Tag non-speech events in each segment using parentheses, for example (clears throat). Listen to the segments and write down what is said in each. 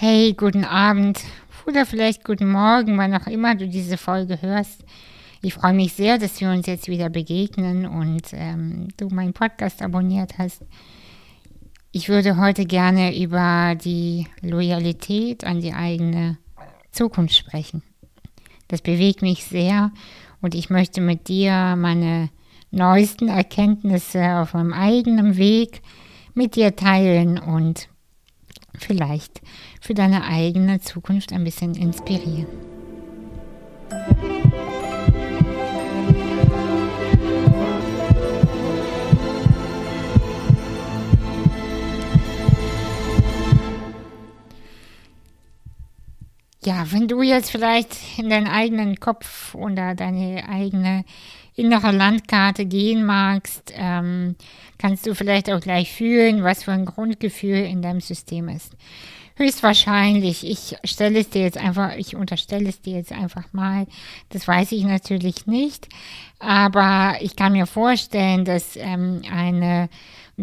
Hey, guten Abend oder vielleicht guten Morgen, wann auch immer du diese Folge hörst. Ich freue mich sehr, dass wir uns jetzt wieder begegnen und ähm, du meinen Podcast abonniert hast. Ich würde heute gerne über die Loyalität an die eigene Zukunft sprechen. Das bewegt mich sehr und ich möchte mit dir meine neuesten Erkenntnisse auf meinem eigenen Weg mit dir teilen und vielleicht für deine eigene Zukunft ein bisschen inspirieren. Ja, wenn du jetzt vielleicht in deinen eigenen Kopf oder deine eigene innere Landkarte gehen magst, ähm, kannst du vielleicht auch gleich fühlen, was für ein Grundgefühl in deinem System ist. Höchstwahrscheinlich, ich stelle es dir jetzt einfach, ich unterstelle es dir jetzt einfach mal, das weiß ich natürlich nicht, aber ich kann mir vorstellen, dass ähm, eine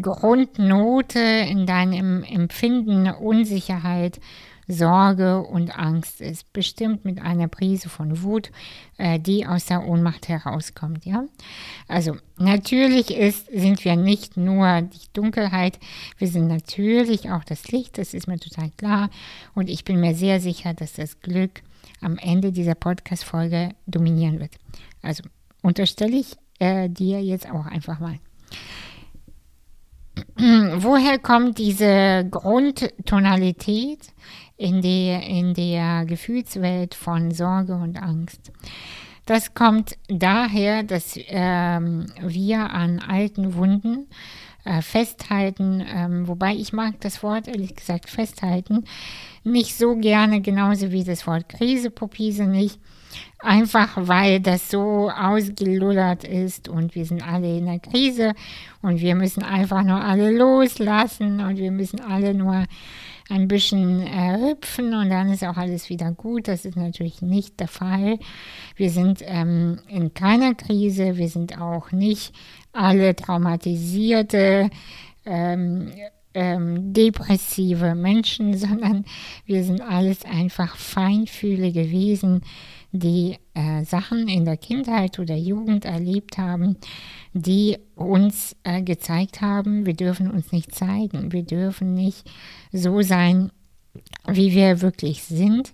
Grundnote in deinem Empfinden Unsicherheit Sorge und Angst ist, bestimmt mit einer Prise von Wut, äh, die aus der Ohnmacht herauskommt. Ja? Also natürlich ist, sind wir nicht nur die Dunkelheit, wir sind natürlich auch das Licht, das ist mir total klar. Und ich bin mir sehr sicher, dass das Glück am Ende dieser Podcast-Folge dominieren wird. Also unterstelle ich äh, dir jetzt auch einfach mal. (clears throat) Woher kommt diese Grundtonalität? In der, in der Gefühlswelt von Sorge und Angst. Das kommt daher, dass ähm, wir an alten Wunden äh, festhalten, ähm, wobei ich mag das Wort ehrlich gesagt festhalten nicht so gerne, genauso wie das Wort Krisepopise nicht, einfach weil das so ausgelullert ist und wir sind alle in der Krise und wir müssen einfach nur alle loslassen und wir müssen alle nur ein bisschen äh, hüpfen und dann ist auch alles wieder gut. Das ist natürlich nicht der Fall. Wir sind ähm, in keiner Krise, wir sind auch nicht alle traumatisierte, ähm, ähm, depressive Menschen, (laughs) sondern wir sind alles einfach feinfühlige Wesen, die äh, Sachen in der Kindheit oder Jugend erlebt haben, die uns äh, gezeigt haben, wir dürfen uns nicht zeigen, wir dürfen nicht so sein, wie wir wirklich sind.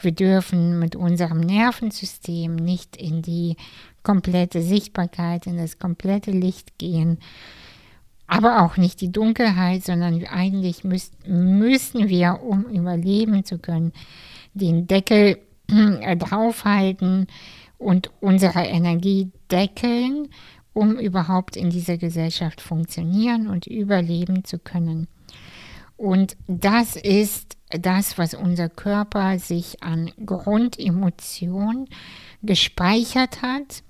Wir dürfen mit unserem Nervensystem nicht in die komplette Sichtbarkeit, in das komplette Licht gehen, aber auch nicht die Dunkelheit, sondern eigentlich müß, müssen wir, um überleben zu können, den Deckel (clears throat) draufhalten und unsere Energie deckeln, um überhaupt in dieser Gesellschaft funktionieren und überleben zu können. Und das ist das, was unser Körper sich an Grundemotion gespeichert hat.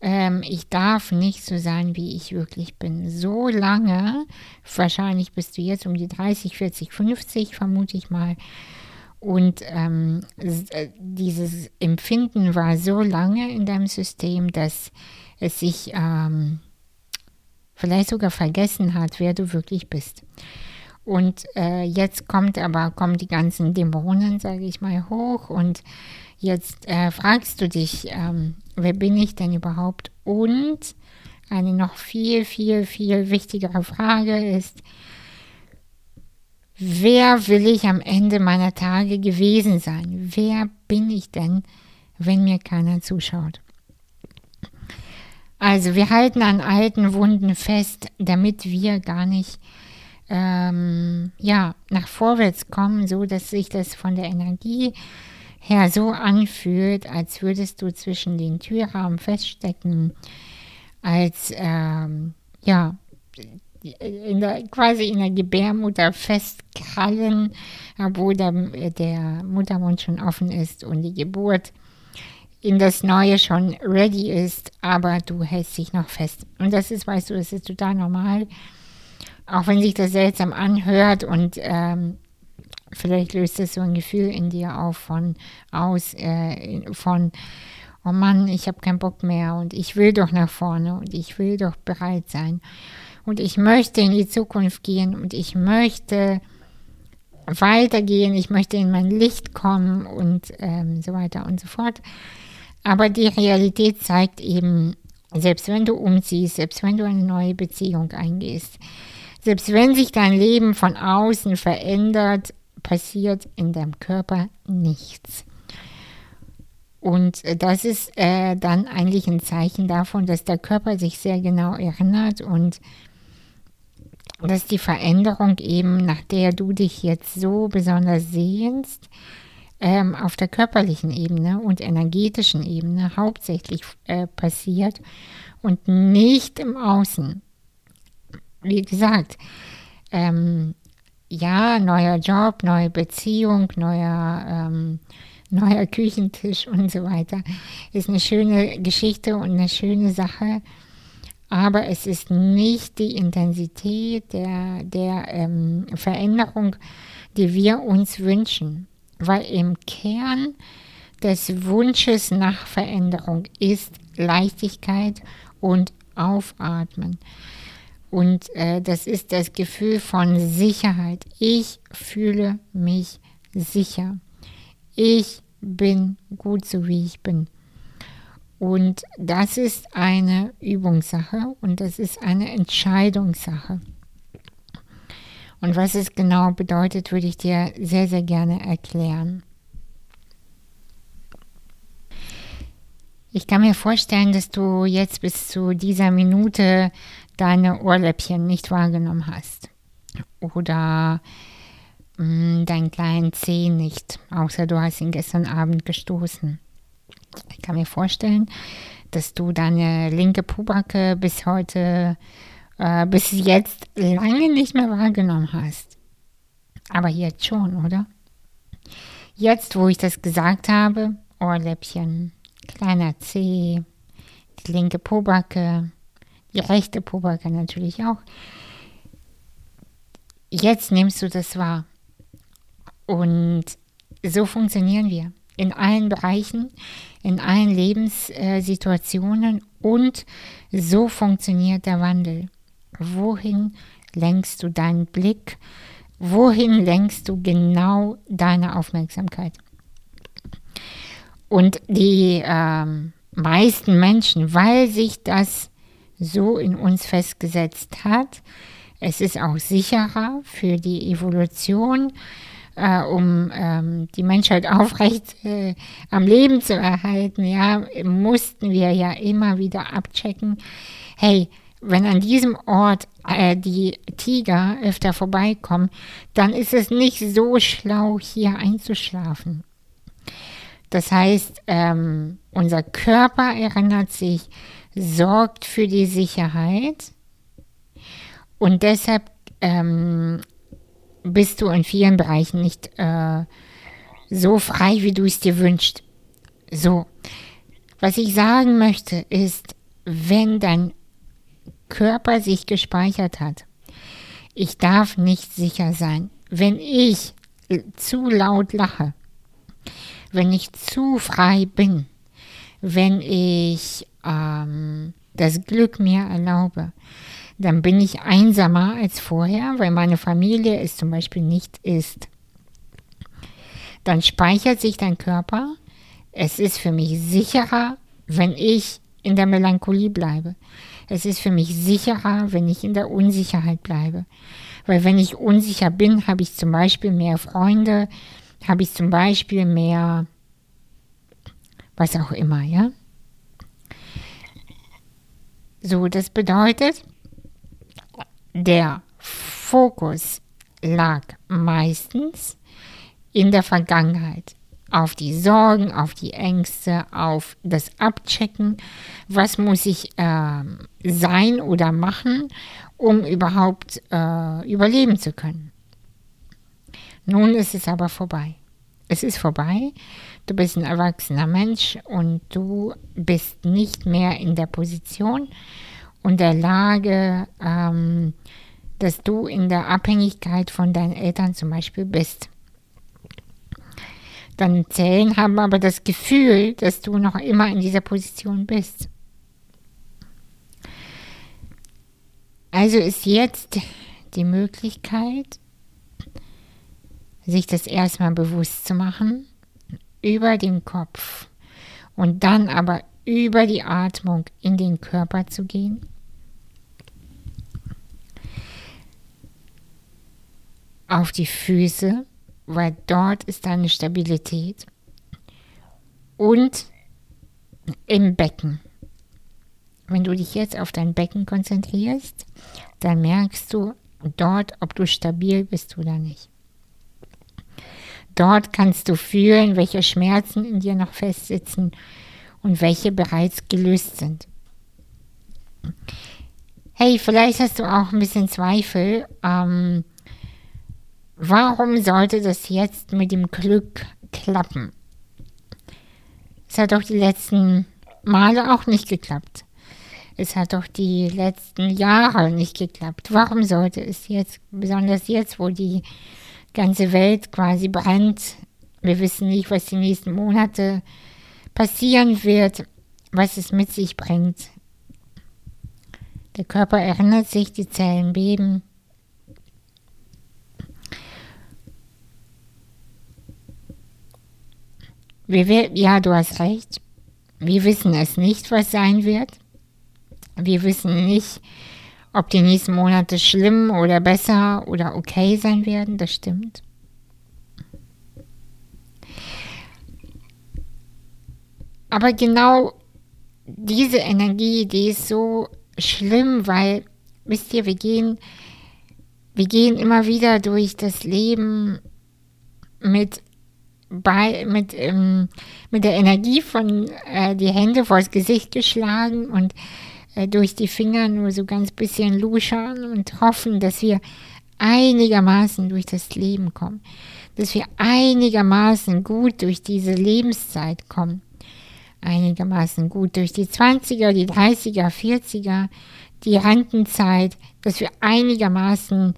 Ähm, ich darf nicht so sein, wie ich wirklich bin. So lange, wahrscheinlich bist du jetzt um die 30, 40, 50, vermute ich mal, und ähm, äh, dieses Empfinden war so lange in deinem System, dass es sich ähm, vielleicht sogar vergessen hat, wer du wirklich bist. Und äh, jetzt kommt aber, kommen die ganzen Dämonen, sage ich mal, hoch und jetzt äh, fragst du dich, ähm, wer bin ich denn überhaupt? Und eine noch viel, viel, viel wichtigere Frage ist, wer will ich am Ende meiner Tage gewesen sein? Wer bin ich denn, wenn mir keiner zuschaut? Also wir halten an alten Wunden fest, damit wir gar nicht ähm, ja, nach vorwärts kommen, so dass sich das von der Energie her so anfühlt, als würdest du zwischen den Türrahmen feststecken, als ähm, ja, in der, quasi in der Gebärmutter festkrallen, wo der, der Muttermund schon offen ist und die Geburt in das Neue schon ready ist, aber du hältst dich noch fest. Und das ist, weißt du, das ist total normal, auch wenn sich das seltsam anhört und ähm, vielleicht löst es so ein Gefühl in dir auf von aus, äh, von oh Mann, ich habe keinen Bock mehr und ich will doch nach vorne und ich will doch bereit sein und ich möchte in die Zukunft gehen und ich möchte weitergehen, ich möchte in mein Licht kommen und ähm, so weiter und so fort. Aber die Realität zeigt eben, selbst wenn du umziehst, selbst wenn du eine neue Beziehung eingehst, selbst wenn sich dein Leben von außen verändert, passiert in deinem Körper nichts. Und das ist äh, dann eigentlich ein Zeichen davon, dass der Körper sich sehr genau erinnert und dass die Veränderung eben, nach der du dich jetzt so besonders sehnst, ähm, auf der körperlichen Ebene und energetischen Ebene hauptsächlich äh, passiert und nicht im Außen. Wie gesagt, ähm, ja, neuer Job, neue Beziehung, neuer, ähm, neuer Küchentisch und so weiter ist eine schöne Geschichte und eine schöne Sache aber es ist nicht die Intensität der, der ähm, Veränderung, die wir uns wünschen, weil im Kern des Wunsches nach Veränderung ist Leichtigkeit und Aufatmen. Und äh, das ist das Gefühl von Sicherheit. Ich fühle mich sicher. Ich bin gut so, wie ich bin. Und das ist eine Übungssache und das ist eine Entscheidungssache. Und was es genau bedeutet, würde ich dir sehr, sehr gerne erklären. Ich kann mir vorstellen, dass du jetzt bis zu dieser Minute deine Ohrläppchen nicht wahrgenommen hast. Oder mh, hm, deinen kleinen Zeh nicht, außer du hast ihn gestern Abend gestoßen. Ich kann mir vorstellen, dass du deine linke Pubacke bis heute, äh, bis jetzt lange nicht mehr wahrgenommen hast. Aber jetzt schon, oder? Jetzt, wo ich das gesagt habe, Ohrläppchen, kleiner Zeh, die linke Pobacke, die rechte Pobacke natürlich auch. Jetzt nimmst du das wahr. Und so funktionieren wir in allen Bereichen, in allen Lebenssituationen und so funktioniert der Wandel. Wohin lenkst du deinen Blick? Wohin lenkst du genau deine Aufmerksamkeit? Und die ähm, meisten Menschen, weil sich das so in uns festgesetzt hat, es ist auch sicherer für die Evolution, äh, um ähm, die Menschheit (laughs) aufrecht äh, am Leben zu erhalten, ja, mussten wir ja immer wieder abchecken, hey, wenn an diesem Ort äh, die Tiger öfter vorbeikommen, dann ist es nicht so schlau, hier einzuschlafen. Das heißt, ähm, unser Körper erinnert sich, sorgt für die Sicherheit und deshalb ähm, bist du in vielen Bereichen nicht äh, so frei, wie du es dir wünschst. So, was ich sagen möchte ist, wenn dein Körper sich gespeichert hat, ich darf nicht sicher sein. Wenn ich zu laut lache, wenn ich zu frei bin, wenn ich ähm, das Glück mir erlaube, dann bin ich einsamer als vorher, weil meine Familie es zum Beispiel nicht ist. Dann speichert sich dein Körper. Es ist für mich sicherer, wenn ich in der Melancholie bleibe. Es ist für mich sicherer, wenn ich in der Unsicherheit bleibe. Weil wenn ich unsicher bin, habe ich zum Beispiel mehr Freunde, habe ich zum Beispiel mehr, was auch immer, ja. So, das bedeutet, der Fokus lag meistens in der Vergangenheit auf die Sorgen, auf die Ängste, auf das Abchecken, was muss ich äh, sein oder machen, um überhaupt äh, überleben zu können. Nun ist es aber vorbei. Es ist vorbei. Du bist ein erwachsener Mensch und du bist nicht mehr in der Position, und der Lage, ähm, dass du in der Abhängigkeit von deinen Eltern zum Beispiel bist. Deine Zellen haben aber das Gefühl, dass du noch immer in dieser Position bist. Also ist jetzt die Möglichkeit, sich das erstmal bewusst zu machen, über den Kopf und dann aber über die Atmung in den Körper zu gehen. Auf die Füße, weil dort ist deine Stabilität. Und im Becken. Wenn du dich jetzt auf dein Becken konzentrierst, dann merkst du dort, ob du stabil bist oder nicht. Dort kannst du fühlen, welche Schmerzen in dir noch festsitzen und welche bereits gelöst sind. Hey, vielleicht hast du auch ein bisschen Zweifel. Ähm, warum sollte das jetzt mit dem Glück klappen? Es hat doch die letzten Male auch nicht geklappt. Es hat doch die letzten Jahre nicht geklappt. Warum sollte es jetzt, besonders jetzt, wo die ganze Welt quasi brennt, wir wissen nicht, was die nächsten Monate passieren wird, was es mit sich bringt. Der Körper erinnert sich, die Zellen beben. Wir, ja, du hast recht. Wir wissen es nicht, was sein wird. Wir wissen nicht, ob die nächsten Monate schlimm oder besser oder okay sein werden. Das stimmt. Aber genau diese Energie, die ist so schlimm, weil, wisst ihr, wir gehen, wir gehen immer wieder durch das Leben mit, bei, mit, ähm, mit der Energie von äh, die Hände vors Gesicht geschlagen und äh, durch die Finger nur so ganz bisschen luschern und hoffen, dass wir einigermaßen durch das Leben kommen, dass wir einigermaßen gut durch diese Lebenszeit kommen. Einigermaßen gut durch die 20er, die 30er, 40er, die Rentenzeit, dass wir einigermaßen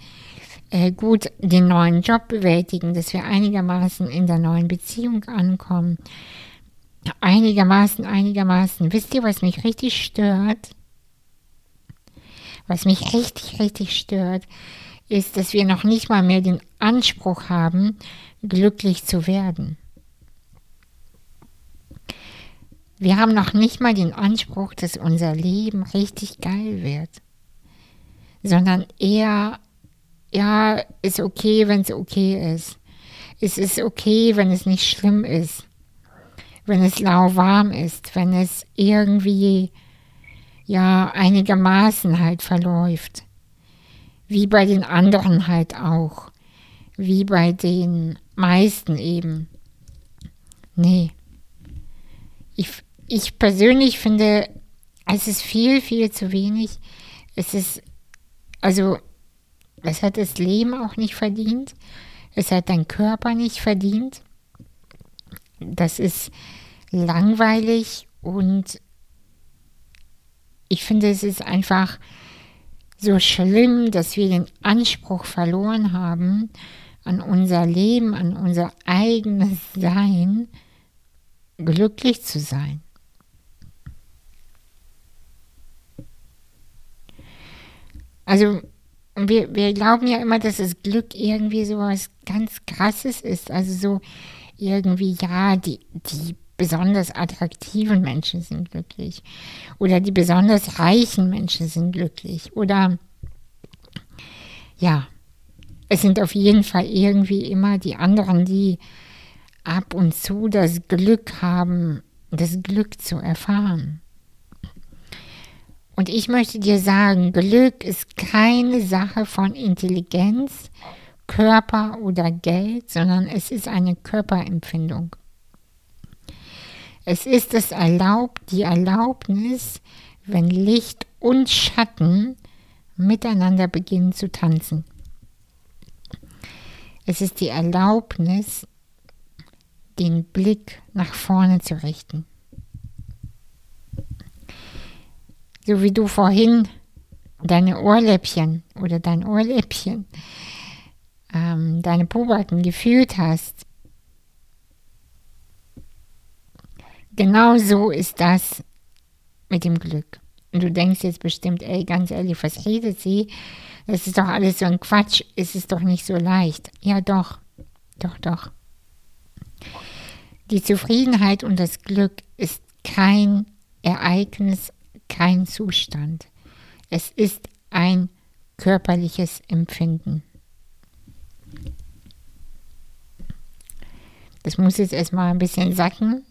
gut den neuen Job bewältigen, dass wir einigermaßen in der neuen Beziehung ankommen. Einigermaßen, einigermaßen. Wisst ihr, was mich richtig stört? Was mich richtig, richtig stört, ist, dass wir noch nicht mal mehr den Anspruch haben, glücklich zu werden. Wir haben noch nicht mal den Anspruch, dass unser Leben richtig geil wird, sondern eher, ja, ist okay, wenn es okay ist. Es ist okay, wenn es nicht schlimm ist, wenn es lauwarm ist, wenn es irgendwie, ja, einigermaßen halt verläuft. Wie bei den anderen halt auch. Wie bei den meisten eben. Nee. Ich, ich persönlich finde, es ist viel, viel zu wenig. Es ist, also, es hat das Leben auch nicht verdient. Es hat dein Körper nicht verdient. Das ist langweilig und ich finde, es ist einfach so schlimm, dass wir den Anspruch verloren haben an unser Leben, an unser eigenes Sein, glücklich zu sein. Also wir, wir glauben ja immer, dass das Glück irgendwie so was ganz Krasses ist. Also so irgendwie, ja, die, die besonders attraktiven Menschen sind glücklich. Oder die besonders reichen Menschen sind glücklich. Oder ja, es sind auf jeden Fall irgendwie immer die anderen, die ab und zu das Glück haben, das Glück zu erfahren. Und ich möchte dir sagen, Glück ist keine Sache von Intelligenz, Körper oder Geld, sondern es ist eine Körperempfindung. Es ist das Erlaub, die Erlaubnis, wenn Licht und Schatten miteinander beginnen zu tanzen. Es ist die Erlaubnis, den Blick nach vorne zu richten. So wie du vorhin deine Ohrläppchen oder dein Ohrläppchen, ähm, deine Puberten gefühlt hast. Genau so ist das mit dem Glück. Und du denkst jetzt bestimmt, ey, ganz ehrlich, was redet sie? Das ist doch alles so ein Quatsch, es ist doch nicht so leicht. Ja, doch, Doch, doch. Die Zufriedenheit und das Glück ist kein Ereignis, kein Zustand. Es ist ein körperliches Empfinden. Das muss jetzt erstmal ein bisschen sacken.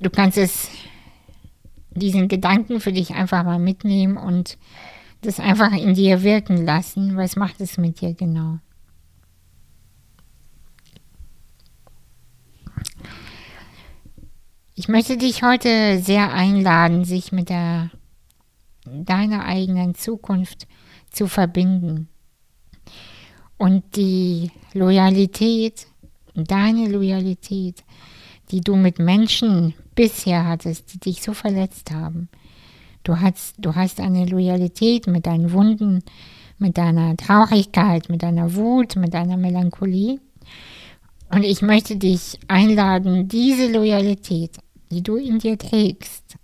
Du kannst es, diesen Gedanken für dich einfach mal mitnehmen und das einfach in dir wirken lassen. Was macht es mit dir genau? Ich möchte dich heute sehr einladen, sich mit der, deiner eigenen Zukunft zu verbinden. Und die Loyalität, deine Loyalität, die du mit Menschen bisher hattest, die dich so verletzt haben. Du hast, du hast eine Loyalität mit deinen Wunden, mit deiner Traurigkeit, mit deiner Wut, mit deiner Melancholie. Und ich möchte dich einladen, diese Loyalität, die du in dir trägst,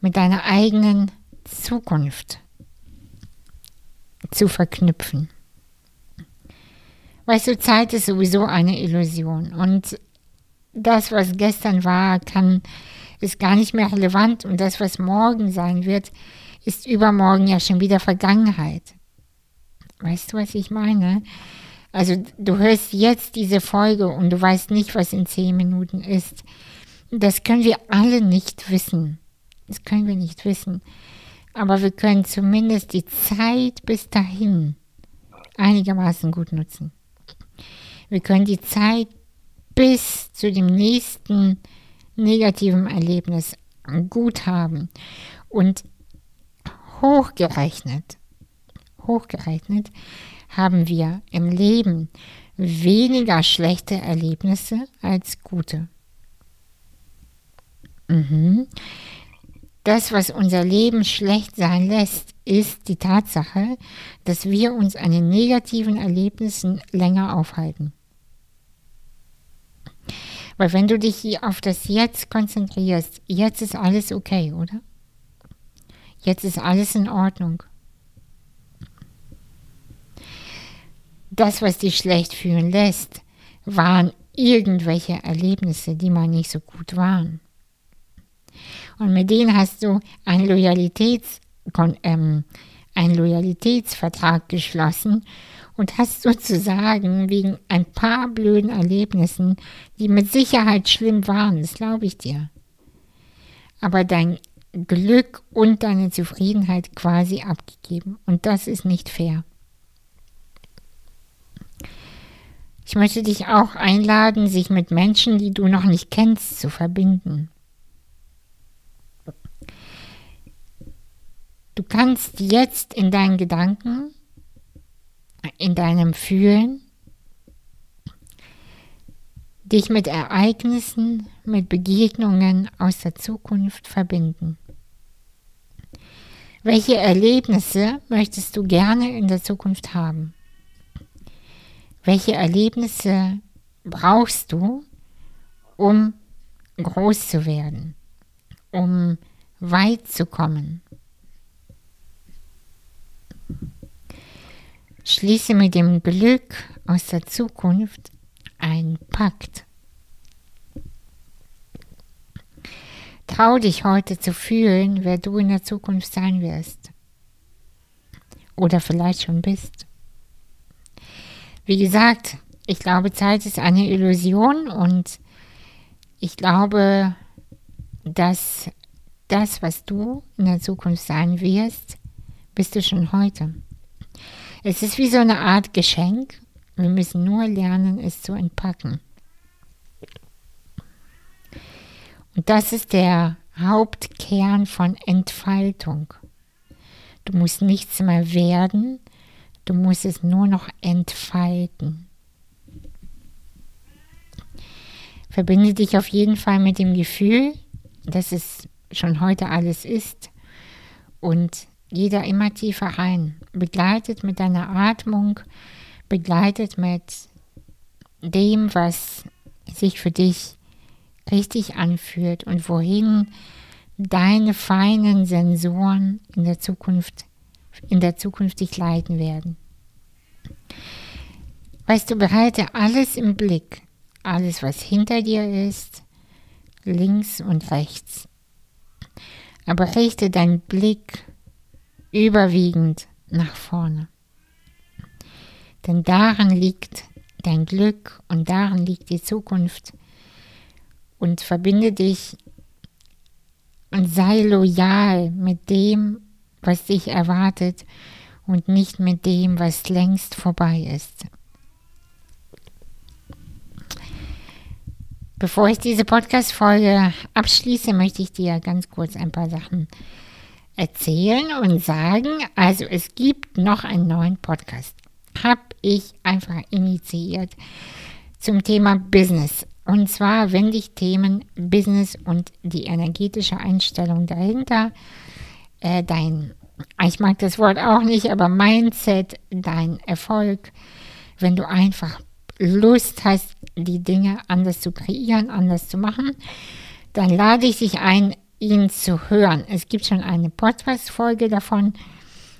mit deiner eigenen Zukunft zu verknüpfen. Weißt du, Zeit ist sowieso eine Illusion und das, was gestern war, kann, ist gar nicht mehr relevant und das, was morgen sein wird, ist übermorgen ja schon wieder Vergangenheit. Weißt du, was ich meine? Also du hörst jetzt diese Folge und du weißt nicht, was in zehn Minuten ist. Das können wir alle nicht wissen. Das können wir nicht wissen aber wir können zumindest die Zeit bis dahin einigermaßen gut nutzen. Wir können die Zeit bis zu dem nächsten negativen Erlebnis gut haben und hochgerechnet, hochgerechnet haben wir im Leben weniger schlechte Erlebnisse als gute. Mhm. Das, was unser Leben schlecht sein lässt, ist die Tatsache, dass wir uns an den negativen Erlebnissen länger aufhalten. Weil wenn du dich auf das Jetzt konzentrierst, jetzt ist alles okay, oder? Jetzt ist alles in Ordnung. Das, was dich schlecht fühlen lässt, waren irgendwelche Erlebnisse, die mal nicht so gut waren. Und mit denen hast du einen, Loyalitäts, ähm, einen Loyalitätsvertrag geschlossen und hast sozusagen wegen ein paar blöden Erlebnissen, die mit Sicherheit schlimm waren, das glaube ich dir, aber dein Glück und deine Zufriedenheit quasi abgegeben. Und das ist nicht fair. Ich möchte dich auch einladen, sich mit Menschen, die du noch nicht kennst, zu verbinden. Du kannst jetzt in deinen Gedanken, in deinem Fühlen, dich mit Ereignissen, mit Begegnungen aus der Zukunft verbinden. Welche Erlebnisse möchtest du gerne in der Zukunft haben? Welche Erlebnisse brauchst du, um groß zu werden, um weit zu kommen? Schließe mit dem Glück aus der Zukunft einen Pakt. Trau dich heute zu fühlen, wer du in der Zukunft sein wirst. Oder vielleicht schon bist. Wie gesagt, ich glaube, Zeit ist eine Illusion und ich glaube, dass das, was du in der Zukunft sein wirst, bist du schon heute. Es ist wie so eine Art Geschenk. Wir müssen nur lernen, es zu entpacken. Und das ist der Hauptkern von Entfaltung. Du musst nichts mehr werden, du musst es nur noch entfalten. Verbinde dich auf jeden Fall mit dem Gefühl, dass es schon heute alles ist und da immer tiefer rein, begleitet mit deiner Atmung, begleitet mit dem, was sich für dich richtig anfühlt und wohin deine feinen Sensoren in der Zukunft in der Zukunft dich leiten werden. Weißt du, behalte alles im Blick, alles, was hinter dir ist, links und rechts. Aber richte deinen Blick überwiegend nach vorne. Denn daran liegt dein Glück und daran liegt die Zukunft. Und verbinde dich und sei loyal mit dem, was dich erwartet und nicht mit dem, was längst vorbei ist. Bevor ich diese Podcast-Folge abschließe, möchte ich dir ganz kurz ein paar Sachen erzählen und sagen. Also es gibt noch einen neuen Podcast. Habe ich einfach initiiert zum Thema Business. Und zwar wende ich Themen Business und die energetische Einstellung dahinter, äh, dein, ich mag das Wort auch nicht, aber Mindset, dein Erfolg, wenn du einfach Lust hast, die Dinge anders zu kreieren, anders zu machen, dann lade ich dich ein, ihn zu hören. Es gibt schon eine Podcast-Folge davon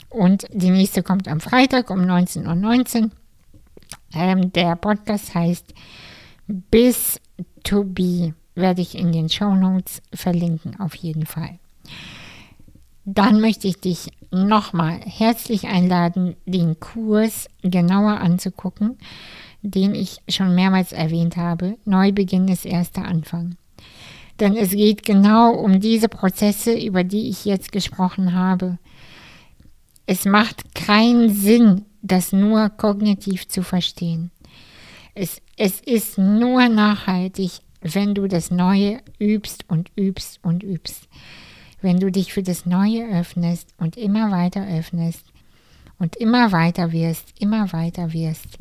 und die nächste kommt am Freitag um 19.19 Uhr. Ähm, der Podcast heißt Bis to Be, werde ich in den Show Notes verlinken, auf jeden Fall. Dann möchte ich dich nochmal herzlich einladen, den Kurs genauer anzugucken, den ich schon mehrmals erwähnt habe. Neubeginn ist erster Anfang. Denn es geht genau um diese Prozesse, über die ich jetzt gesprochen habe. Es macht keinen Sinn, das nur kognitiv zu verstehen. Es, es ist nur nachhaltig, wenn du das Neue übst und übst und übst. Wenn du dich für das Neue öffnest und immer weiter öffnest und immer weiter wirst, immer weiter wirst.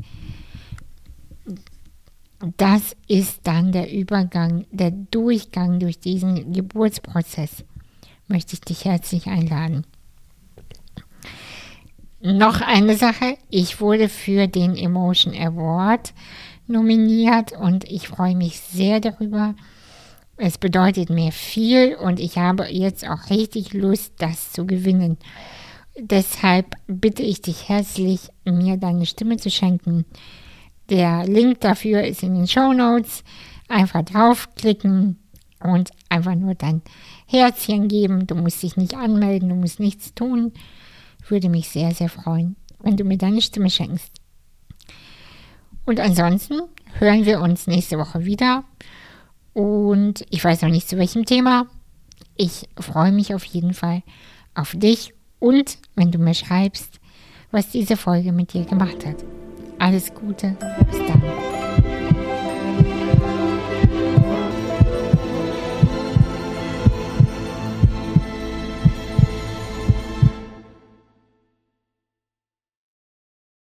Das ist dann der Übergang, der Durchgang durch diesen Geburtsprozess. Möchte ich dich herzlich einladen. Noch eine Sache, ich wurde für den Emotion Award nominiert und ich freue mich sehr darüber. Es bedeutet mir viel und ich habe jetzt auch richtig Lust, das zu gewinnen. Deshalb bitte ich dich herzlich, mir deine Stimme zu schenken. Der Link dafür ist in den Show Notes. Einfach draufklicken und einfach nur dein Herzchen geben. Du musst dich nicht anmelden, du musst nichts tun. Würde mich sehr, sehr freuen, wenn du mir deine Stimme schenkst. Und ansonsten hören wir uns nächste Woche wieder. Und ich weiß noch nicht zu welchem Thema. Ich freue mich auf jeden Fall auf dich und wenn du mir schreibst, was diese Folge mit dir gemacht hat. Alles Gute, bis dann.